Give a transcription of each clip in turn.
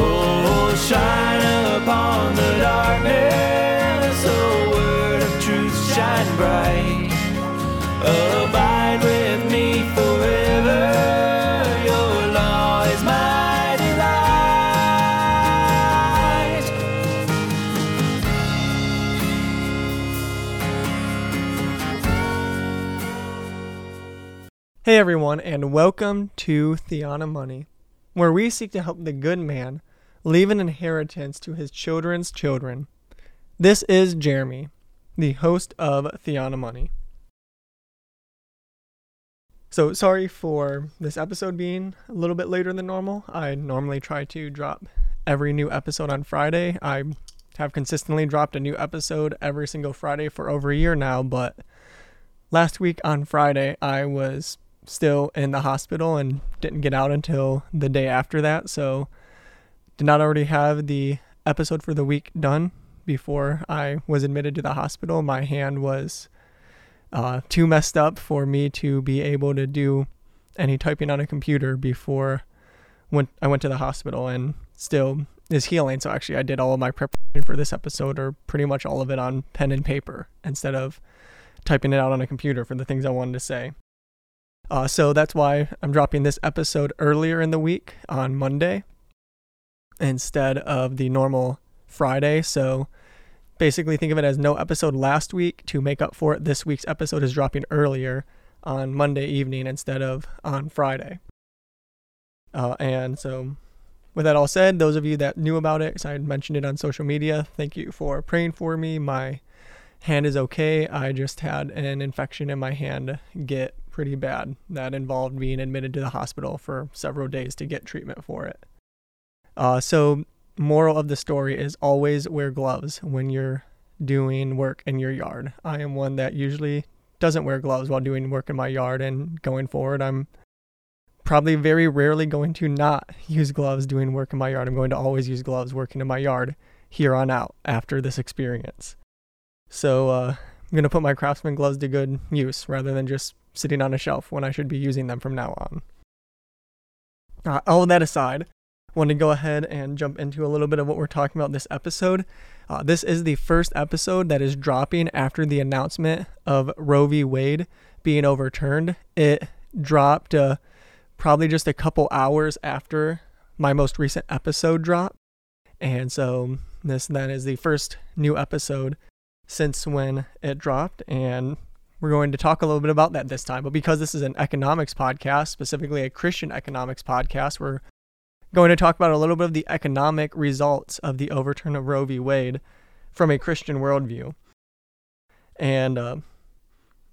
Oh, shine upon the darkness, word of truth, shine bright. Abide with me forever. Your law is my. Hey everyone, and welcome to Theonomoney, where we seek to help the good man leave an inheritance to his children's children. This is Jeremy, the host of Theonomoney. So, sorry for this episode being a little bit later than normal. I normally try to drop every new episode on Friday. I have consistently dropped a new episode every single Friday for over a year now, but last week on Friday, I was still in the hospital and didn't get out until the day after that. So, did not already have the episode for the week done before I was admitted to the hospital. My hand was uh, too messed up for me to be able to do any typing on a computer before when I went to the hospital and still is healing. So actually I did all of my preparation for this episode or pretty much all of it on pen and paper instead of typing it out on a computer for the things I wanted to say. Uh, so that's why I'm dropping this episode earlier in the week on Monday instead of the normal Friday. So basically, think of it as no episode last week to make up for it. This week's episode is dropping earlier on Monday evening instead of on Friday. Uh, and so, with that all said, those of you that knew about it, because I had mentioned it on social media, thank you for praying for me. My hand is okay. I just had an infection in my hand get pretty bad that involved being admitted to the hospital for several days to get treatment for it. Uh, so, moral of the story is always wear gloves when you're doing work in your yard. I am one that usually doesn't wear gloves while doing work in my yard, and going forward, I'm probably very rarely going to not use gloves doing work in my yard. I'm going to always use gloves working in my yard here on out after this experience. So, uh, I'm going to put my craftsman gloves to good use rather than just sitting on a shelf when I should be using them from now on. Uh, all that aside, want to go ahead and jump into a little bit of what we're talking about this episode. Uh, this is the first episode that is dropping after the announcement of Roe v. Wade being overturned. It dropped uh, probably just a couple hours after my most recent episode drop. And so this then is the first new episode since when it dropped. And we're going to talk a little bit about that this time. But because this is an economics podcast, specifically a Christian economics podcast, we're going to talk about a little bit of the economic results of the overturn of Roe v. Wade from a Christian worldview. And uh,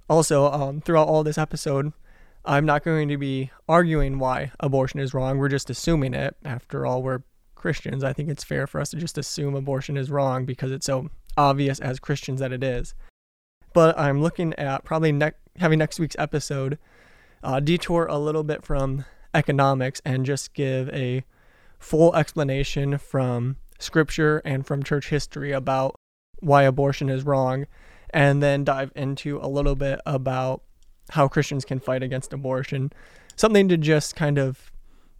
also, um, throughout all this episode, I'm not going to be arguing why abortion is wrong. We're just assuming it. After all, we're Christians. I think it's fair for us to just assume abortion is wrong because it's so obvious as Christians that it is but I'm looking at probably ne- having next week's episode uh, detour a little bit from economics and just give a full explanation from scripture and from church history about why abortion is wrong, and then dive into a little bit about how Christians can fight against abortion. Something to just kind of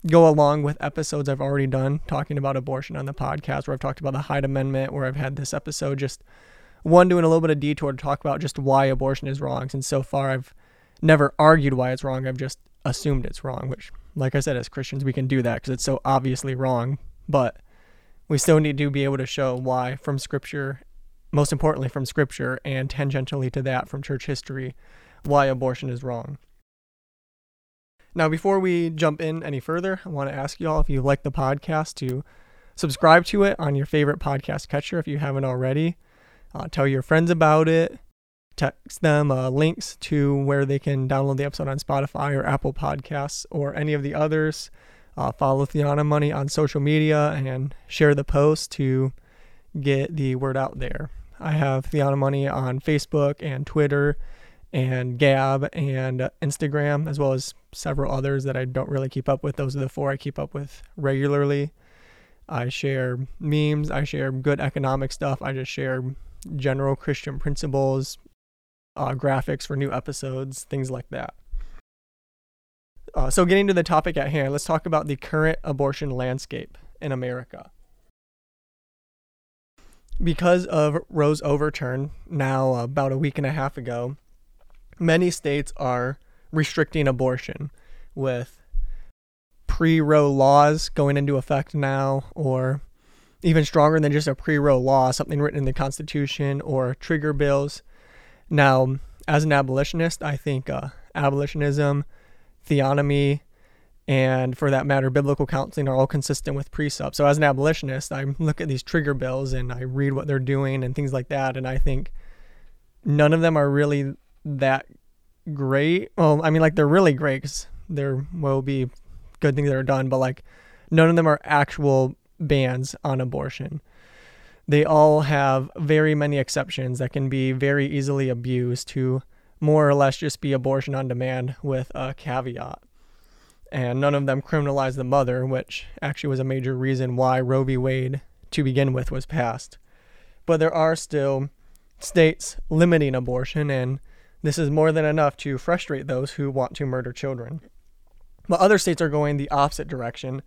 go along with episodes I've already done talking about abortion on the podcast, where I've talked about the Hyde Amendment, where I've had this episode just one doing a little bit of detour to talk about just why abortion is wrong. Since so far I've never argued why it's wrong, I've just assumed it's wrong, which, like I said, as Christians, we can do that because it's so obviously wrong. But we still need to be able to show why from Scripture, most importantly from Scripture, and tangentially to that from church history, why abortion is wrong. Now, before we jump in any further, I want to ask you all if you like the podcast to subscribe to it on your favorite podcast catcher if you haven't already. Uh, tell your friends about it. Text them uh, links to where they can download the episode on Spotify or Apple Podcasts or any of the others. Uh, follow Theonomoney on social media and share the post to get the word out there. I have Theonomoney on Facebook and Twitter and Gab and Instagram, as well as several others that I don't really keep up with. Those are the four I keep up with regularly. I share memes, I share good economic stuff, I just share general Christian principles, uh, graphics for new episodes, things like that. Uh, so, getting to the topic at hand, let's talk about the current abortion landscape. in America. Because of Roe's overturn, now about a week and a half ago, many states are restricting abortion with pre Roe laws going into effect now, or even stronger than just a pre Roe law, something written in the Constitution or trigger bills. Now, as an abolitionist, I think uh, abolitionism, theonomy, and for that matter, biblical counseling are all consistent with precept. So, as an abolitionist, I look at these trigger bills and I read what they're doing and things like that, and I think none of them are really that great. Well, I mean, like they're really great because there will be good things that are done, but like none of them are actual bans on abortion. They all have very many exceptions that can be very easily abused to more or less just be abortion on demand with a caveat. And none of them criminalize the mother, which actually was a major reason why Roe v. Wade to begin with was passed. But there are still states limiting abortion, and this is more than enough to frustrate those who want to murder children. But other states are going the opposite direction.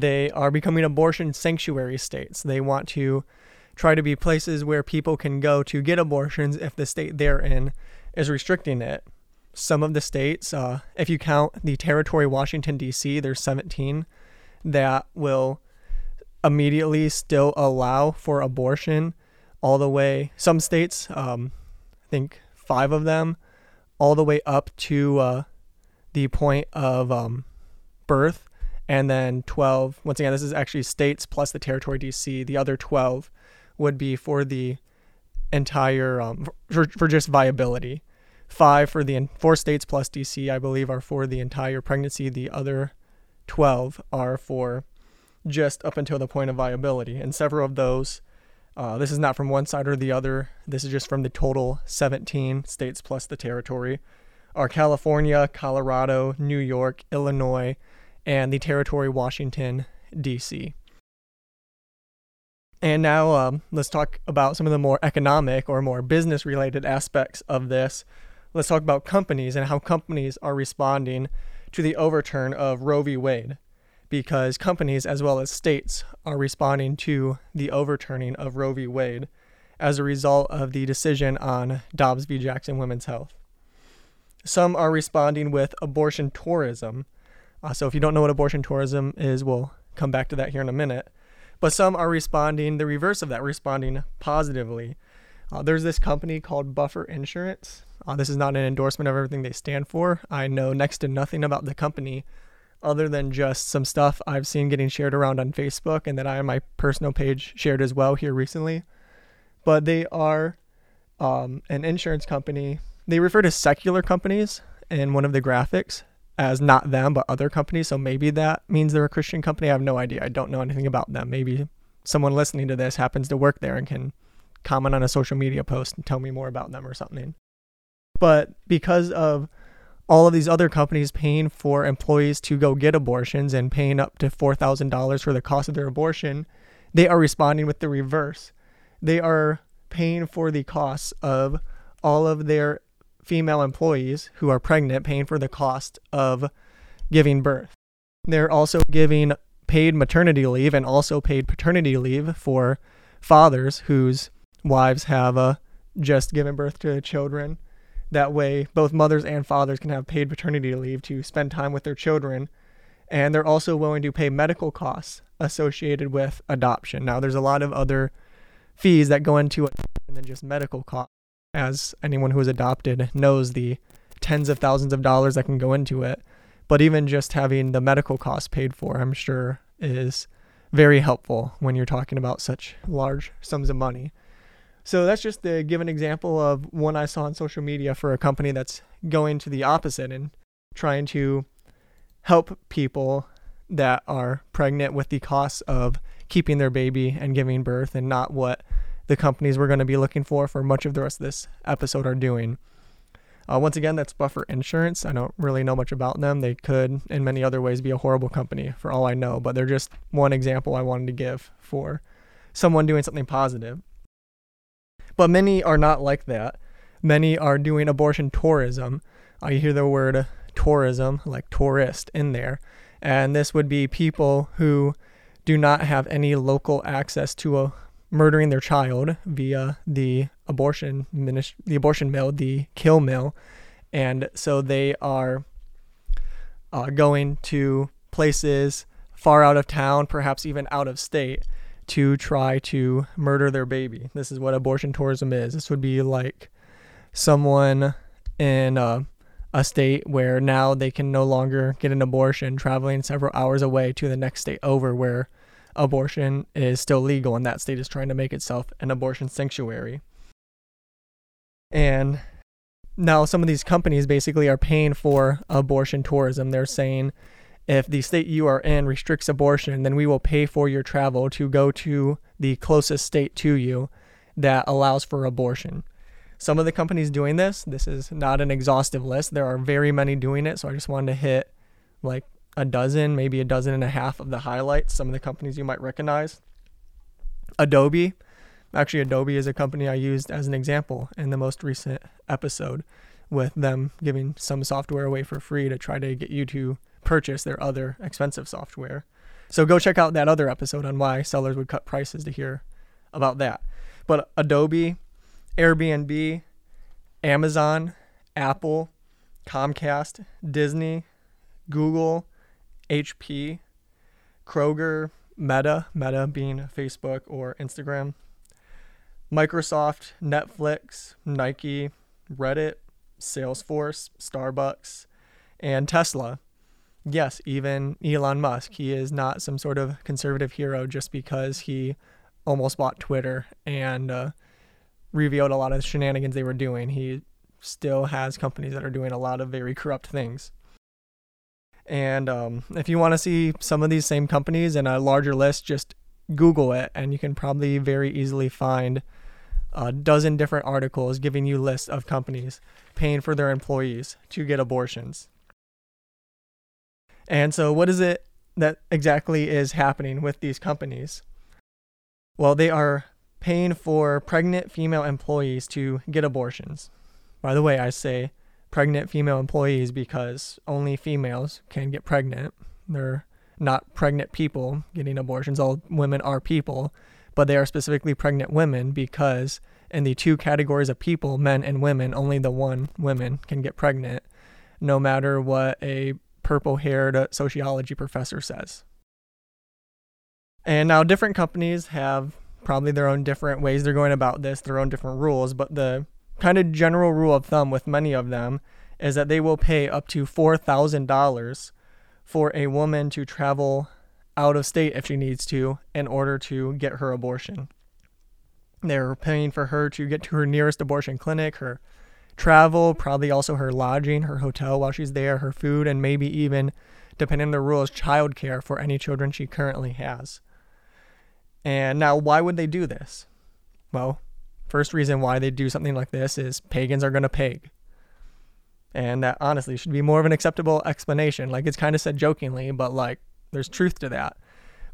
They are becoming abortion sanctuary states. They want to try to be places where people can go to get abortions if the state they're in is restricting it. Some of the states, uh, if you count the territory Washington, D.C., there's 17 that will immediately still allow for abortion all the way. Some states, um, I think five of them, all the way up to uh, the point of um, birth, and then 12. Once again, this is actually states plus the territory DC. The other 12 would be for the entire um, for, for just viability. Five for the four states plus DC, I believe, are for the entire pregnancy. The other 12 are for just up until the point of viability, and several of those. Uh, this is not from one side or the other. This is just from the total 17 states plus the territory are California, Colorado, New York, Illinois, and the territory Washington, D.C. And now um, let's talk about some of the more economic or more business related aspects of this. Let's talk about companies and how companies are responding to the overturn of Roe v. Wade. Because companies, as well as states, are responding to the overturning of Roe v. Wade as a result of the decision on Dobbs v. Jackson Women's Health. Some are responding with abortion tourism. Uh, so if you don't know what abortion tourism is, we'll come back to that here in a minute. But some are responding the reverse of that, responding positively. Uh, there's this company called Buffer Insurance. Uh, this is not an endorsement of everything they stand for. I know next to nothing about the company other than just some stuff I've seen getting shared around on Facebook and that I on my personal page shared as well here recently. But they are um, an insurance company they refer to secular companies in one of the graphics as not them, but other companies. So maybe that means they're a Christian company. I have no idea. I don't know anything about them. Maybe someone listening to this happens to work there and can comment on a social media post and tell me more about them or something. But because of all of these other companies paying for employees to go get abortions and paying up to $4,000 for the cost of their abortion, they are responding with the reverse. They are paying for the costs of all of their female employees who are pregnant paying for the cost of giving birth. They're also giving paid maternity leave and also paid paternity leave for fathers whose wives have uh, just given birth to children. That way, both mothers and fathers can have paid paternity leave to spend time with their children. And they're also willing to pay medical costs associated with adoption. Now, there's a lot of other fees that go into it than just medical costs as anyone who is adopted knows the tens of thousands of dollars that can go into it. But even just having the medical costs paid for, I'm sure, is very helpful when you're talking about such large sums of money. So that's just to give an example of one I saw on social media for a company that's going to the opposite and trying to help people that are pregnant with the costs of keeping their baby and giving birth and not what the companies we're going to be looking for for much of the rest of this episode are doing. Uh, once again, that's Buffer Insurance. I don't really know much about them. They could, in many other ways, be a horrible company for all I know, but they're just one example I wanted to give for someone doing something positive. But many are not like that. Many are doing abortion tourism. You hear the word tourism, like tourist, in there. And this would be people who do not have any local access to a murdering their child via the abortion minist- the abortion mill, the kill mill, and so they are uh, going to places far out of town, perhaps even out of state, to try to murder their baby. This is what abortion tourism is. This would be like someone in uh, a state where now they can no longer get an abortion traveling several hours away to the next state over where abortion is still legal and that state is trying to make itself an abortion sanctuary. And now some of these companies basically are paying for abortion tourism. They're saying if the state you are in restricts abortion, then we will pay for your travel to go to the closest state to you that allows for abortion. Some of the companies doing this, this is not an exhaustive list. There are very many doing it, so I just wanted to hit like a dozen, maybe a dozen and a half of the highlights, some of the companies you might recognize. Adobe. Actually, Adobe is a company I used as an example in the most recent episode with them giving some software away for free to try to get you to purchase their other expensive software. So go check out that other episode on why sellers would cut prices to hear about that. But Adobe, Airbnb, Amazon, Apple, Comcast, Disney, Google, HP, Kroger, Meta, Meta being Facebook or Instagram, Microsoft, Netflix, Nike, Reddit, Salesforce, Starbucks, and Tesla. Yes, even Elon Musk. He is not some sort of conservative hero just because he almost bought Twitter and uh, revealed a lot of shenanigans they were doing. He still has companies that are doing a lot of very corrupt things. And um, if you want to see some of these same companies in a larger list, just Google it, and you can probably very easily find a dozen different articles giving you lists of companies paying for their employees to get abortions. And so, what is it that exactly is happening with these companies? Well, they are paying for pregnant female employees to get abortions. By the way, I say pregnant female employees because only females can get pregnant. They're not pregnant people getting abortions. All women are people, but they are specifically pregnant women because in the two categories of people, men and women, only the one women can get pregnant, no matter what a purple haired uh, sociology professor says. And now different companies have probably their own different ways they're going about this, their own different rules, but the kind of general rule of thumb with many of them is that they will pay up to $4,000 for a woman to travel out of state if she needs to in order to get her abortion. They're paying for her to get to her nearest abortion clinic, her travel, probably also her lodging, her hotel while she's there, her food, and maybe even, depending on the rules, childcare for any children she currently has. And now, why would they do this? Well, First reason why they do something like this is pagans are going to pag. And that honestly should be more of an acceptable explanation. Like it's kind of said jokingly, but like there's truth to that.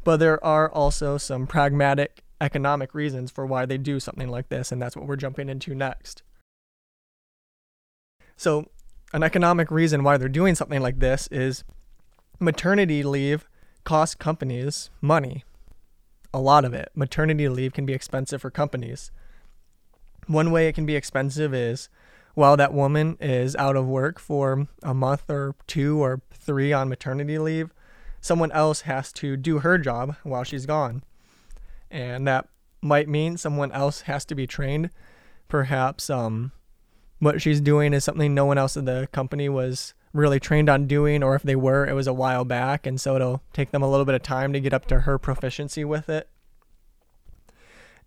But there are also some pragmatic economic reasons for why they do something like this, and that's what we're jumping into next. So, an economic reason why they're doing something like this is maternity leave costs companies money. A lot of it. Maternity leave can be expensive for companies. One way it can be expensive is while that woman is out of work for a month or two or three on maternity leave, someone else has to do her job while she's gone. And that might mean someone else has to be trained. Perhaps um, what she's doing is something no one else in the company was really trained on doing, or if they were, it was a while back. And so it'll take them a little bit of time to get up to her proficiency with it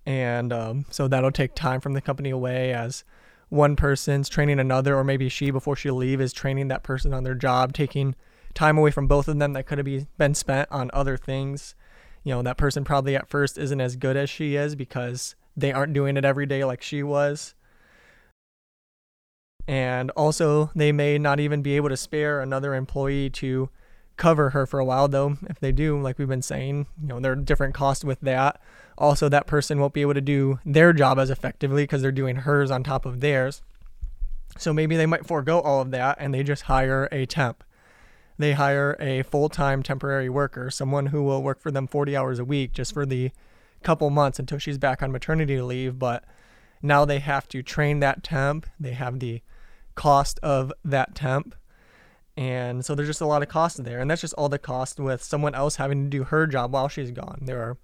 and um, so that'll take time from the company away as one person's training another or maybe she before she leave is training that person on their job taking time away from both of them that could have been spent on other things. You know that person probably at first isn't as good as she is because they aren't doing it every day like she was. And also they may not even be able to spare another employee to cover her for a while though if they do like we've been saying you know there are different costs with that also that person won't be able to do their job as effectively because they're doing hers on top of theirs so maybe they might forego all of that and they just hire a temp they hire a full time temporary worker, someone who will work for them 40 hours a week just for the couple months until she's back on maternity leave. But now they have to train that temp, they have the cost of that temp. And so there's just a lot of cost there. And that's just all the cost with someone else having to do her job while she's gone. There are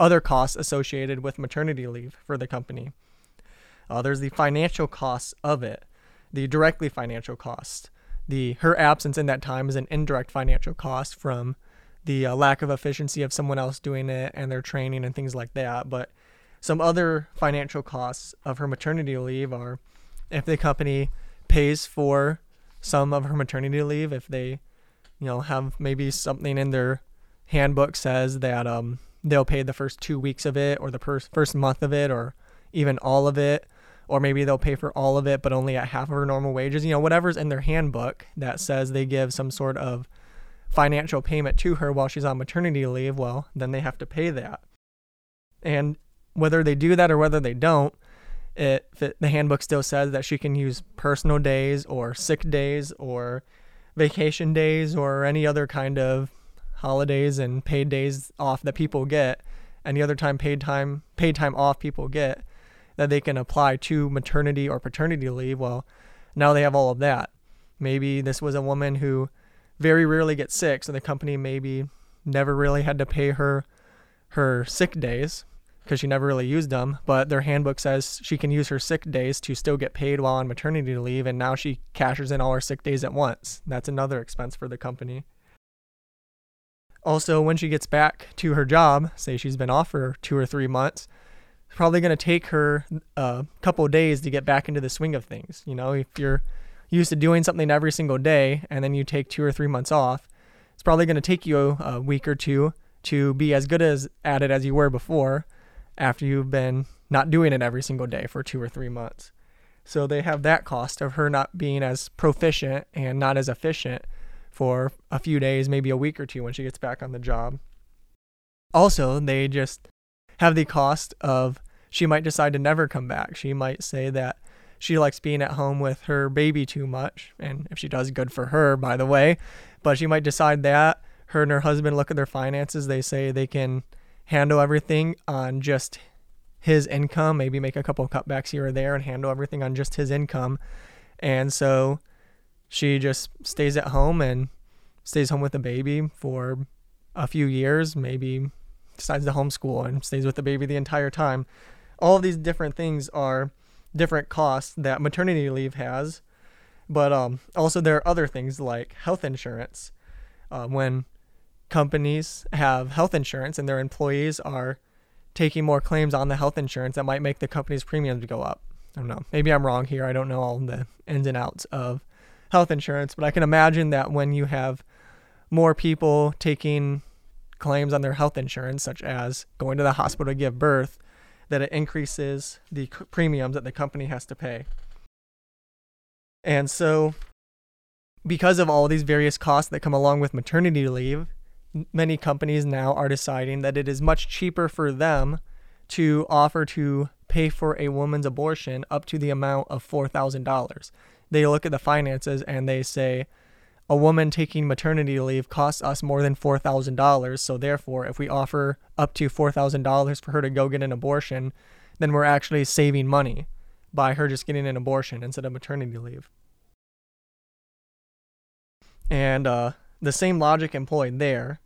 other costs associated with maternity leave for the company. Uh, there's the financial costs of it, the directly financial cost. The her absence in that time is an indirect financial cost from the uh, lack of efficiency of someone else doing it and their training and things like that. But some other financial costs of her maternity leave are if the company pays for some of her maternity leave, if they, you know, have maybe something in their handbook says that um, they'll pay the first two weeks of it or the per- first month of it or even all of it. Or maybe they'll pay for all of it but only at half of her normal wages. You know whatever's in their handbook that says they give some sort of financial payment to her while she's on maternity leave well then they have to pay that. And whether they do that or whether they don't it, it the handbook still says that she can use personal days or sick days or vacation days or any other kind of holidays and paid days off that people get, any other time paid time paid time off people get that they can apply to maternity or paternity leave. Well, now they have all of that. Maybe this was a woman who very rarely gets sick, so the company maybe never really had to pay her her sick days because she never really used them. But their handbook says she can use her sick days to still get paid while on maternity leave, and now she cashes in all her sick days at once. That's another expense for the company. Also, when she gets back to her job, say she's been off for two or three months, it's probably going to take her a couple days to get back into the swing of things. You know, if you're used to doing something every single day and then you take two or three months off, it's probably going to take you a week or two to be as good as at it as you were before after you've been not doing it every single day for two or three months. So they have that cost of her not being as proficient and not as efficient for a few days, maybe a week or two when she gets back on the job. Also, they just have the cost of she might decide to never come back. She might say that she likes being at home with her baby too much. And if she does, good for her, by the way. But she might decide that. Her and her husband look at their finances. They say they can handle everything on just his income, maybe make a couple cutbacks here or there and handle everything on just his income. And so she just stays at home and stays home with the baby for a few years, maybe decides to homeschool and stays with the baby the entire time. All of these different things are different costs that maternity leave has, but um, also there are other things like health insurance. Uh, when companies have health insurance and their employees are taking more claims on the health insurance, that might make the company's premiums go up. I don't know. Maybe I'm wrong here. I don't know all the ins and outs of health insurance, but I can imagine that when you have more people taking claims on their health insurance, such as going to the hospital to give birth, that it increases the premiums that the company has to pay. And so, because of all these various costs that come along with maternity leave, many companies now are deciding that it is much cheaper for them to offer to pay for a woman's abortion up to the amount of $4,000 they look at the finances and they say a woman taking maternity leave costs us more than $4,000. So therefore, if we offer up to $4,000 for her to go get an abortion, then we're actually saving money by her just getting an abortion instead of maternity leave. And uh, the same logic employed there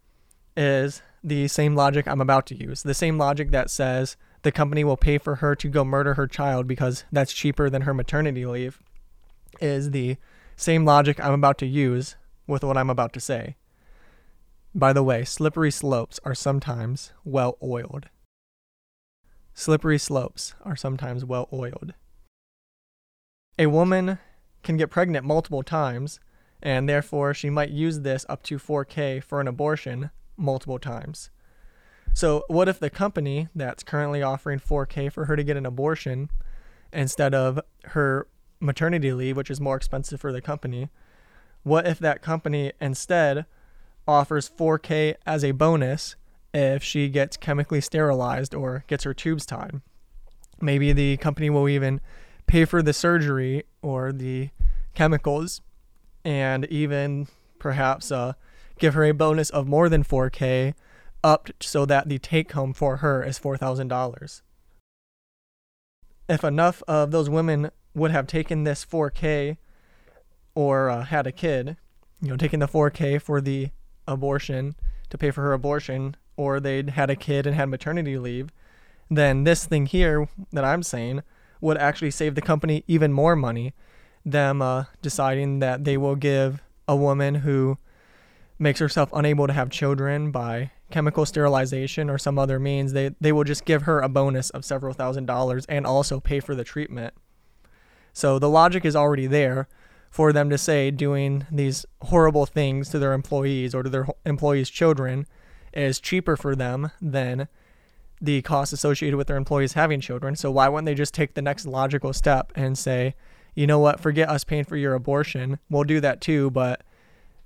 is the same logic I'm about to use. The same logic that says the company will pay for her to go murder her child because that's cheaper than her maternity leave is the same logic I'm about to use with what I'm about to say. By the way, slippery slopes are sometimes well oiled. Slippery slopes are sometimes well oiled. A woman can get pregnant multiple times, and therefore she might use this up to 4K for an abortion multiple times. So, what if the company that's currently offering 4K for her to get an abortion instead of her maternity leave, which is more expensive for the company. What if that company instead offers 4K as a bonus if she gets chemically sterilized or gets her tubes tied? Maybe the company will even pay for the surgery or the chemicals and even perhaps uh, give her a bonus of more than 4K, up so that the take home for her is $4,000. If enough of those women would have taken this 4K or uh, had a kid, you know, taking the 4K for the abortion to pay for her abortion, or they'd had a kid and had maternity leave, then this thing here that I'm saying would actually save the company even more money. Them uh, deciding that they will give a woman who makes herself unable to have children by chemical sterilization or some other means, they, they will just give her a bonus of several thousand dollars and also pay for the treatment. So the logic is already there for them to say doing these horrible things to their employees or to their employees' children is cheaper for them than the cost associated with their employees having children. So why wouldn't they just take the next logical step and say, you know what, forget us paying for your abortion. We'll do that too, but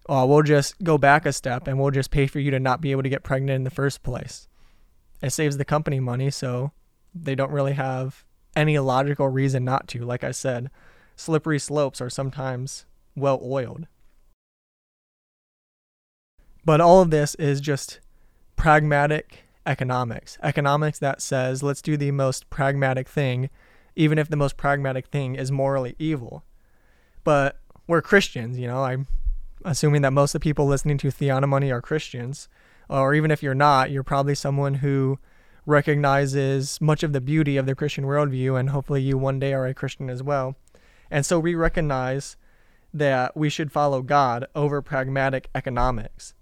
uh, we'll just go back a step and we'll just pay for you to not be able to get pregnant in the first place. It saves the company money, so they don't really have any logical reason not to. Like I said, slippery slopes are sometimes well oiled. But all of this is just pragmatic economics. Economics that says, let's do the most pragmatic thing, even if the most pragmatic thing is morally evil. But we're Christians, you know, I'm assuming that most of the people listening to Theonomoney are Christians. Or even if you're not, you're probably someone who recognizes much of the beauty of the Christian worldview, and hopefully you one day are a Christian as well. And so we recognize that we should follow God over pragmatic economics.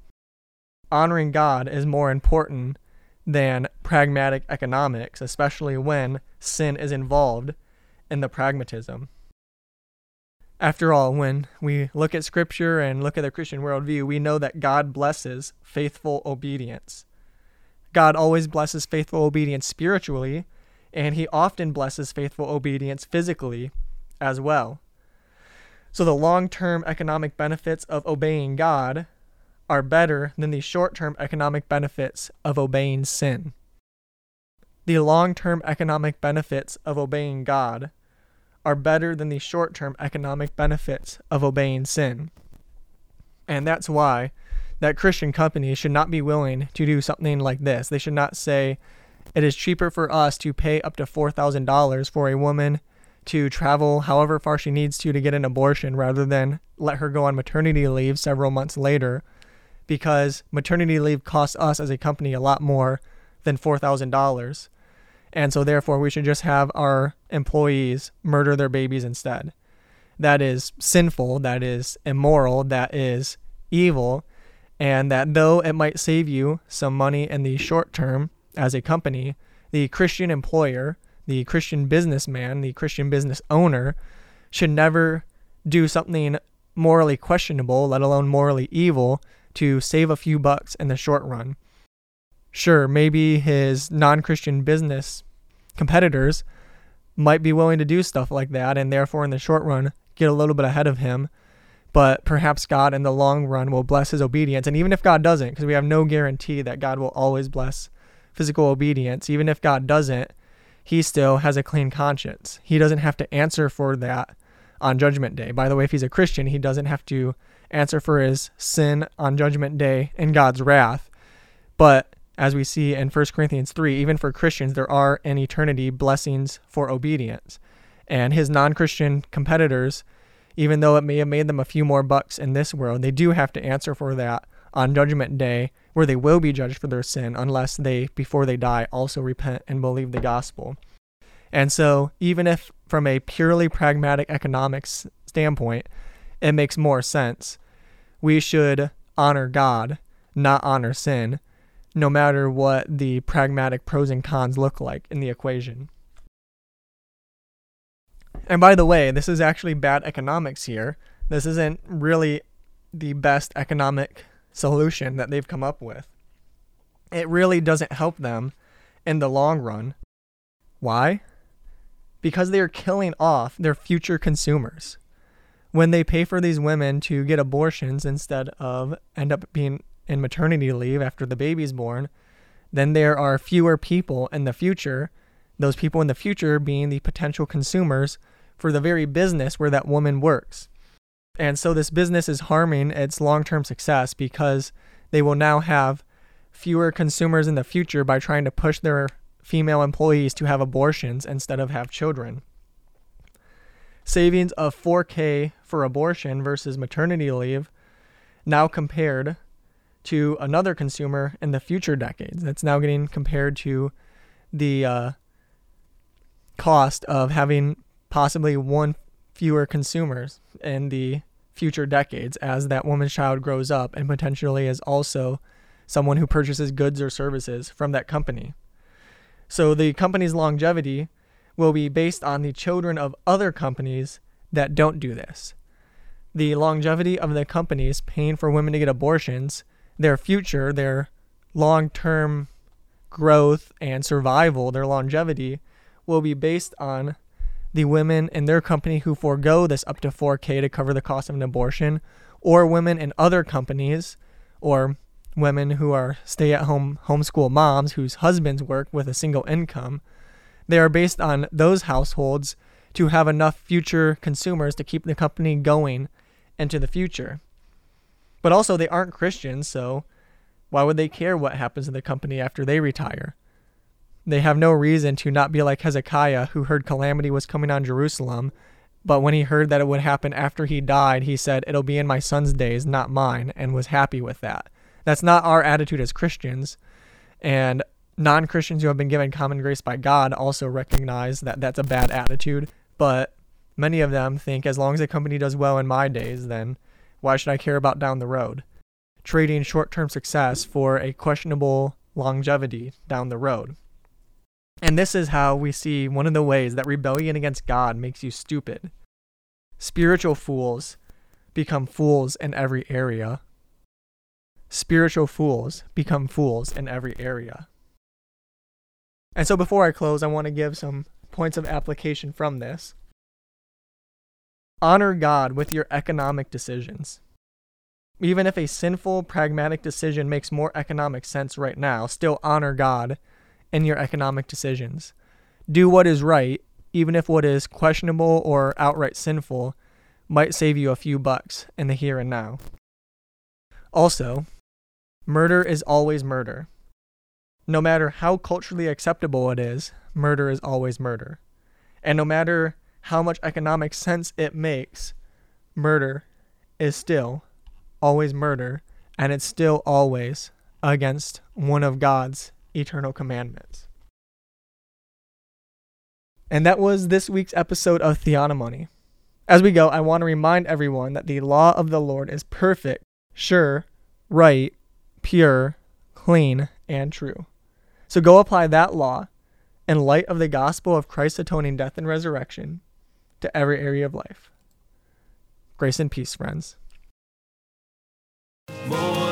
Honoring God is more important than pragmatic economics, especially when sin is involved in the pragmatism. After all, when we look at Scripture and look at the Christian worldview, we know that God blesses faithful obedience. God always blesses faithful obedience spiritually, and He often blesses faithful obedience physically as well. So the long term economic benefits of obeying God are better than the short term economic benefits of obeying sin. The long term economic benefits of obeying God are better than the short term economic benefits of obeying sin. And that's why that Christian companies should not be willing to do something like this. They should not say, it is cheaper for us to pay up to $4,000 for a woman to travel however far she needs to to get an abortion rather than let her go on maternity leave several months later because maternity leave costs us as a company a lot more than $4,000. And so, therefore, we should just have our employees murder their babies instead. That is sinful, that is immoral, that is evil, and that though it might save you some money in the short term as a company, the Christian employer, the Christian businessman, the Christian business owner should never do something morally questionable, let alone morally evil, to save a few bucks in the short run. Sure, maybe his non Christian business competitors might be willing to do stuff like that and therefore in the short run get a little bit ahead of him. But perhaps God in the long run will bless his obedience. And even if God doesn't, because we have no guarantee that God will always bless physical obedience, even if God doesn't, he still has a clean conscience. He doesn't have to answer for that on Judgment Day. By the way, if he's a Christian, he doesn't have to answer for his sin on Judgment Day in God's wrath. But as we see in 1 Corinthians 3, even for Christians, there are in eternity blessings for obedience. And his non Christian competitors, even though it may have made them a few more bucks in this world, they do have to answer for that on Judgment Day, where they will be judged for their sin unless they, before they die, also repent and believe the gospel. And so, even if from a purely pragmatic economics standpoint, it makes more sense. We should honor God, not honor sin, no matter what the pragmatic pros and cons look like in the equation. And by the way, this is actually bad economics here. This isn't really the best economic solution that they've come up with. It really doesn't help them in the long run. Why? Because they are killing off their future consumers when they pay for these women to get abortions instead of end up being in maternity leave after the baby's born, then there are fewer people in the future, those people in the future being the potential consumers for the very business where that woman works. And so this business is harming its long term success because they will now have fewer consumers in the future by trying to push their female employees to have abortions instead of have children. Savings of 4K for abortion versus maternity leave now compared to another consumer in the future decades. That's now getting compared to the uh, cost of having possibly one fewer consumers in the future decades as that woman's child grows up and potentially is also someone who purchases goods or services from that company. So the company's longevity will be based on the children of other companies that don't do this. The longevity of the companies paying for women to get abortions, their future, their long term growth and survival, their longevity, will be based on the women in their company who forego this up to 4K to cover the cost of an abortion, or women in other companies, or women who are stay at home homeschool moms whose husbands work with a single income. They are based on those households to have enough future consumers to keep the company going into the future. But also, they aren't Christians, so why would they care what happens to the company after they retire? They have no reason to not be like Hezekiah, who heard calamity was coming on Jerusalem, but when he heard that it would happen after he died, he said, It'll be in my son's days, not mine, and was happy with that. That's not our attitude as Christians. And non Christians who have been given common grace by God also recognize that that's a bad attitude. But many of them think as long as a company does well in my days, then why should I care about down the road? Trading short term success for a questionable longevity down the road. And this is how we see one of the ways that rebellion against God makes you stupid. Spiritual fools become fools in every area. Spiritual fools become fools in every area. And so before I close, I want to give some points of application from this. Honor God with your economic decisions. Even if a sinful, pragmatic decision makes more economic sense right now, still honor God in your economic decisions. Do what is right, even if what is questionable or outright sinful might save you a few bucks in the here and now. Also, murder is always murder. No matter how culturally acceptable it is, murder is always murder. And no matter how much economic sense it makes, murder is still always murder, and it's still always against one of God's eternal commandments. And that was this week's episode of Theonomoney. As we go, I want to remind everyone that the law of the Lord is perfect, sure, right, pure, clean, and true. So go apply that law in light of the gospel of Christ's atoning death and resurrection to every area of life. Grace and peace, friends. More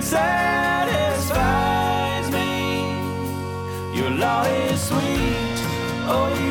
and satisfies me. Your law is sweet, oh,